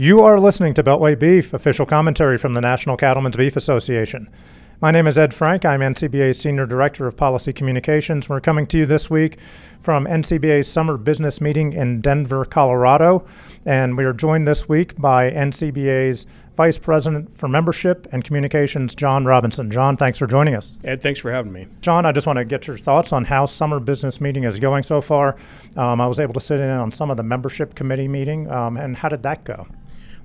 You are listening to Beltway Beef, official commentary from the National Cattlemen's Beef Association. My name is Ed Frank. I'm NCBA's Senior Director of Policy Communications. We're coming to you this week from NCBA's summer business meeting in Denver, Colorado. And we are joined this week by NCBA's Vice President for Membership and Communications, John Robinson. John, thanks for joining us. Ed, thanks for having me. John, I just want to get your thoughts on how summer business meeting is going so far. Um, I was able to sit in on some of the membership committee meeting, um, and how did that go?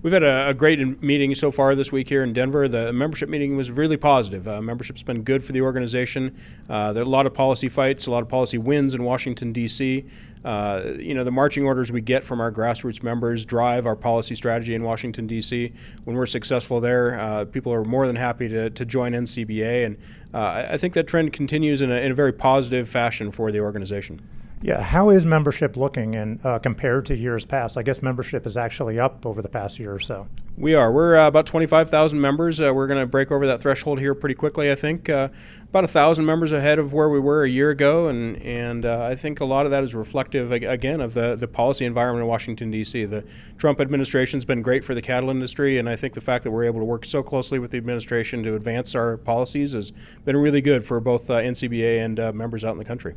We've had a, a, great meeting so far this week here in Denver. The membership meeting was really positive. Uh, membership's been good for the organization. Uh, there are a lot of policy fights, a lot of policy wins in Washington, D.C. Uh, you know, the marching orders we get from our grassroots members drive our policy strategy in Washington, D.C. When we're successful there, uh, people are more than happy to, to join NCBA. And uh, I think that trend continues in a, in a very positive fashion for the organization. Yeah, how is membership looking and uh, compared to years past? I guess membership is actually up over the past year or so. We are. We're uh, about 25,000 members. Uh, we're going to break over that threshold here pretty quickly, I think. Uh, about a thousand members ahead of where we were a year ago, and and uh, I think a lot of that is reflective again of the the policy environment in Washington D.C. The Trump administration's been great for the cattle industry, and I think the fact that we're able to work so closely with the administration to advance our policies has been really good for both uh, NCBA and members out in the country.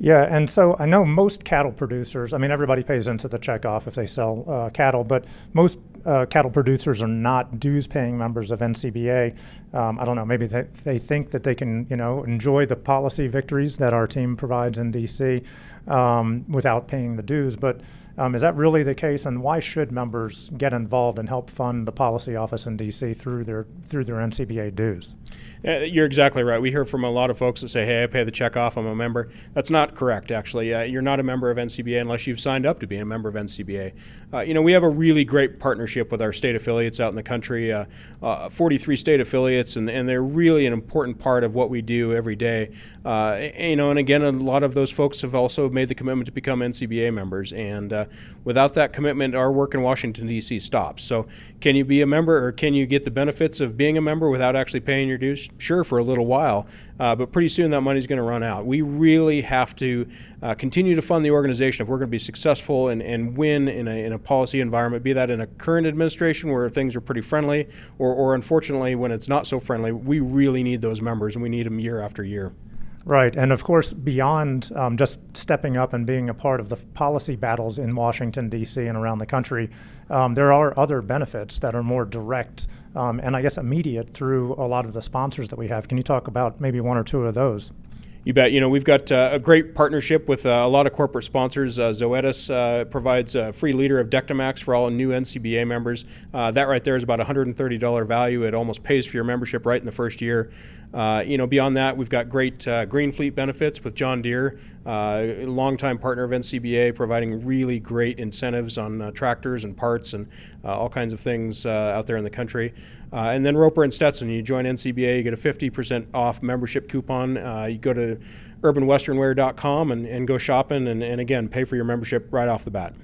Yeah, and so I know most cattle producers, I mean, everybody pays into the checkoff if they sell uh, cattle, but most uh, cattle producers are not dues paying members of NCBA. Um, I don't know, maybe they, they think that they can, you know, enjoy the policy victories that our team provides in DC um, without paying the dues, but um, is that really the case, and why should members get involved and help fund the policy office in DC through their through their NCBA dues? Uh, you're exactly right. We hear from a lot of folks that say, "Hey, I pay the check off. I'm a member." That's not correct. Actually, uh, you're not a member of NCBA unless you've signed up to be a member of NCBA. Uh, you know, we have a really great partnership with our state affiliates out in the country. Uh, uh, 43 state affiliates, and, and they're really an important part of what we do every day. Uh, you know, and again, a lot of those folks have also made the commitment to become NCBA members, and without that commitment, our work in Washington, D.C. stops. So, can you be a member or can you get the benefits of being a member without actually paying your dues? Sure, for a little while, uh, but pretty soon that money's going to run out. We really have to uh, continue to fund the organization if we're going to be successful and, and win in a, in a policy environment, be that in a current administration where things are pretty friendly, or, or unfortunately when it's not so friendly. We really need those members and we need them year after year. Right. And of course, beyond um, just stepping up and being a part of the policy battles in Washington, D.C. and around the country, um, there are other benefits that are more direct um, and I guess immediate through a lot of the sponsors that we have. Can you talk about maybe one or two of those? You bet. You know, we've got uh, a great partnership with uh, a lot of corporate sponsors. Uh, Zoetis uh, provides a free liter of Dectomax for all new NCBA members. Uh, that right there is about $130 value. It almost pays for your membership right in the first year. Uh, you know, beyond that, we've got great green fleet benefits with John Deere, a longtime partner of NCBA, providing really great incentives on tractors and parts and all kinds of things out there in the country. Uh, and then Roper and Stetson, you join NCBA, you get a 50% off membership coupon. Uh, you go to urbanwesternwear.com and, and go shopping, and, and again, pay for your membership right off the bat.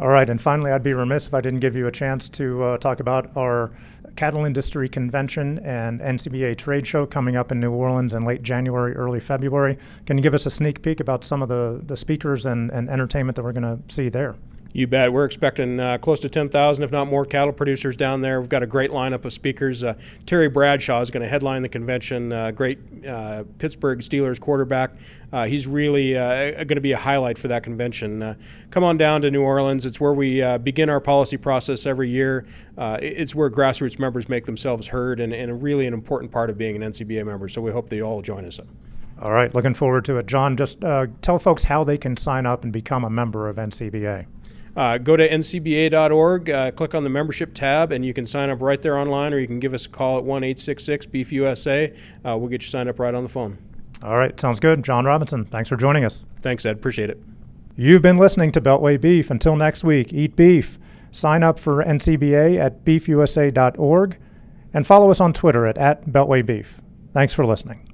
All right, and finally, I'd be remiss if I didn't give you a chance to uh, talk about our cattle industry convention and NCBA trade show coming up in New Orleans in late January, early February. Can you give us a sneak peek about some of the, the speakers and, and entertainment that we're going to see there? You bet. We're expecting uh, close to 10,000, if not more, cattle producers down there. We've got a great lineup of speakers. Uh, Terry Bradshaw is going to headline the convention. Uh, great uh, Pittsburgh Steelers quarterback. Uh, he's really uh, going to be a highlight for that convention. come on down to New Orleans. It's where we begin our policy process every year. it's where grassroots members make themselves heard, and, and really an important part of being an NCBA member. So we hope they all join us. All right, looking forward to it. John, just tell folks how they can sign up and become a member of NCBA. Uh, go to ncba.org, uh, click on the membership tab, and you can sign up right there online, or you can give us a call at 1 866 Beef USA. Uh, we'll get you signed up right on the phone. All right, sounds good. John Robinson, thanks for joining us. Thanks, Ed. Appreciate it. You've been listening to Beltway Beef. Until next week, eat beef. Sign up for NCBA at beefusa.org and follow us on Twitter at, at Beltway Beef. Thanks for listening.